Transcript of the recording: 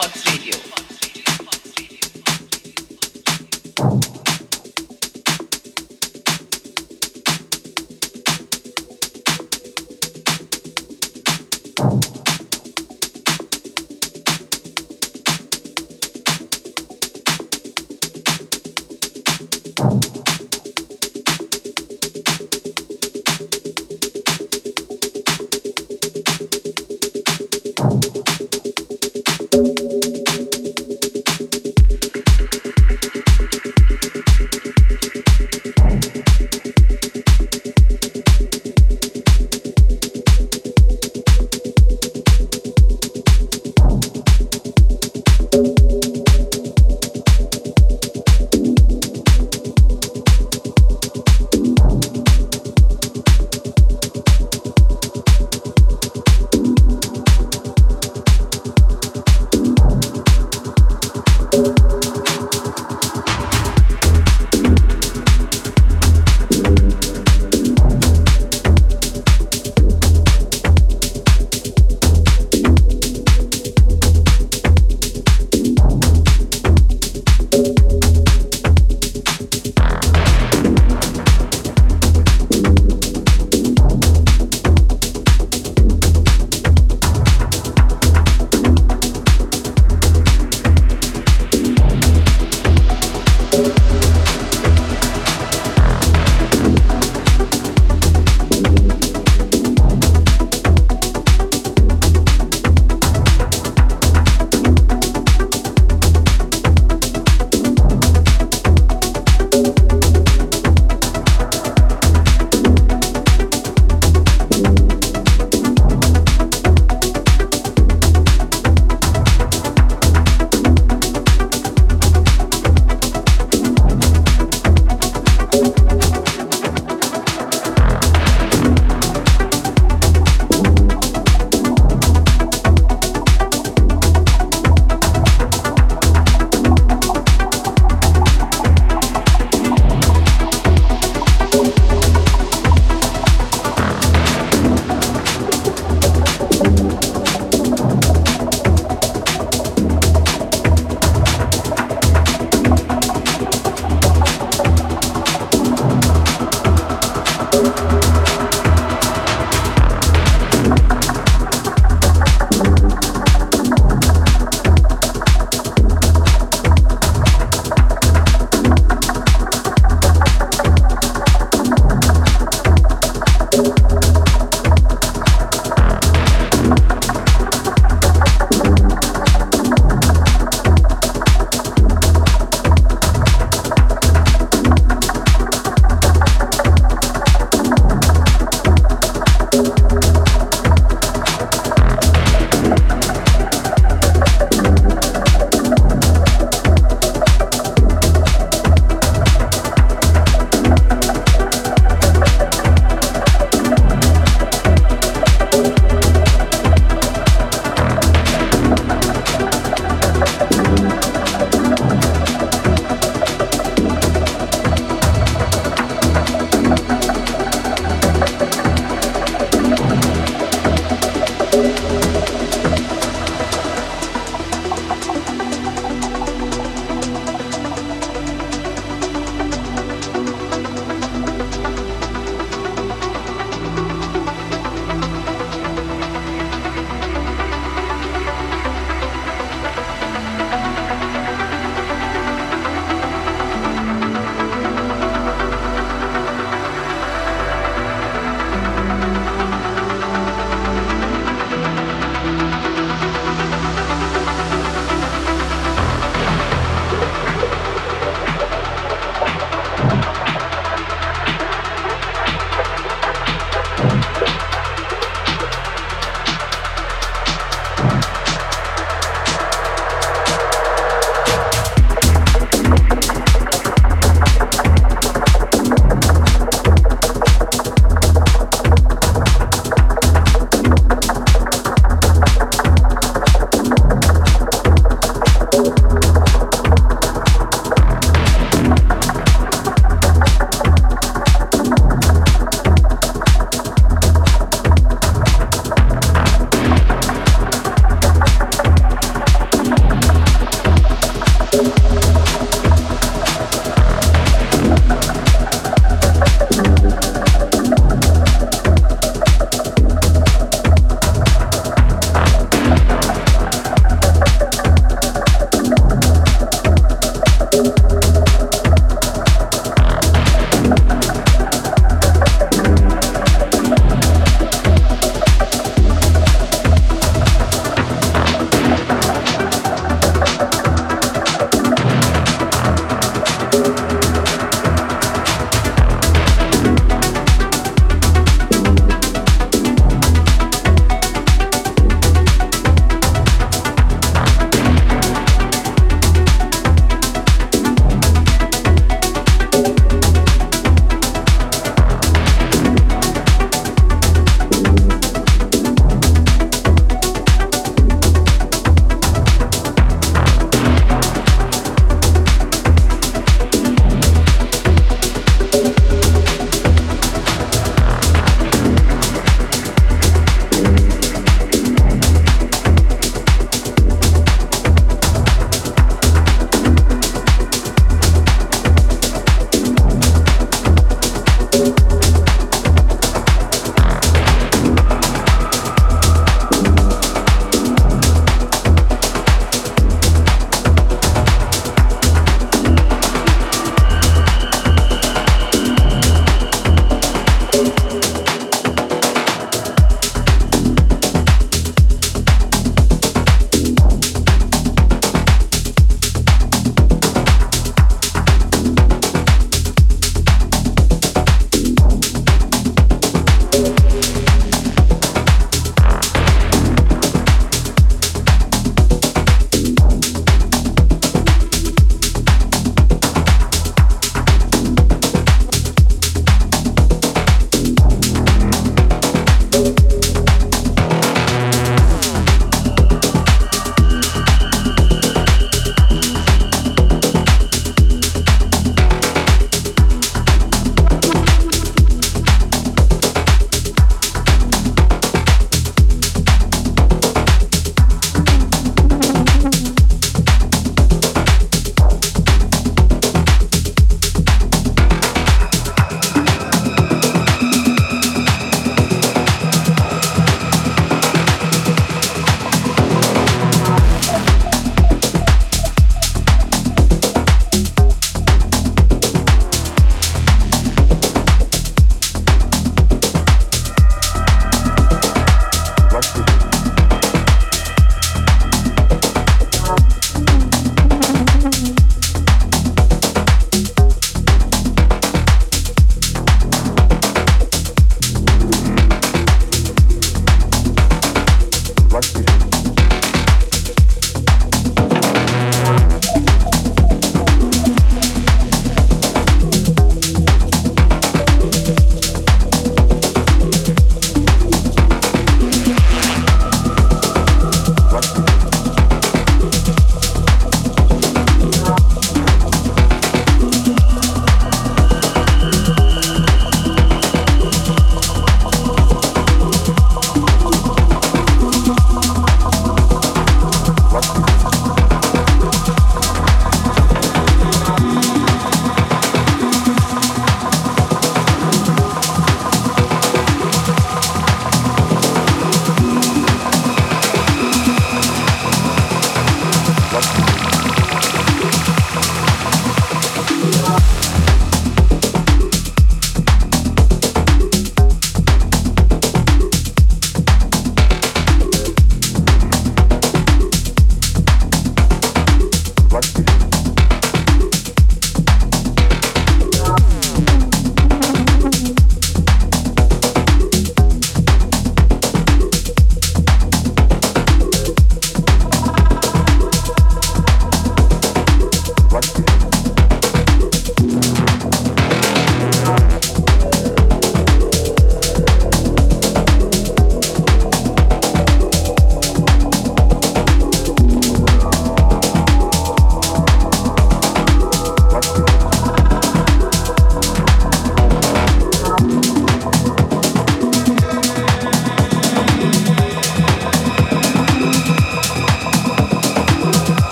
Fox Radio.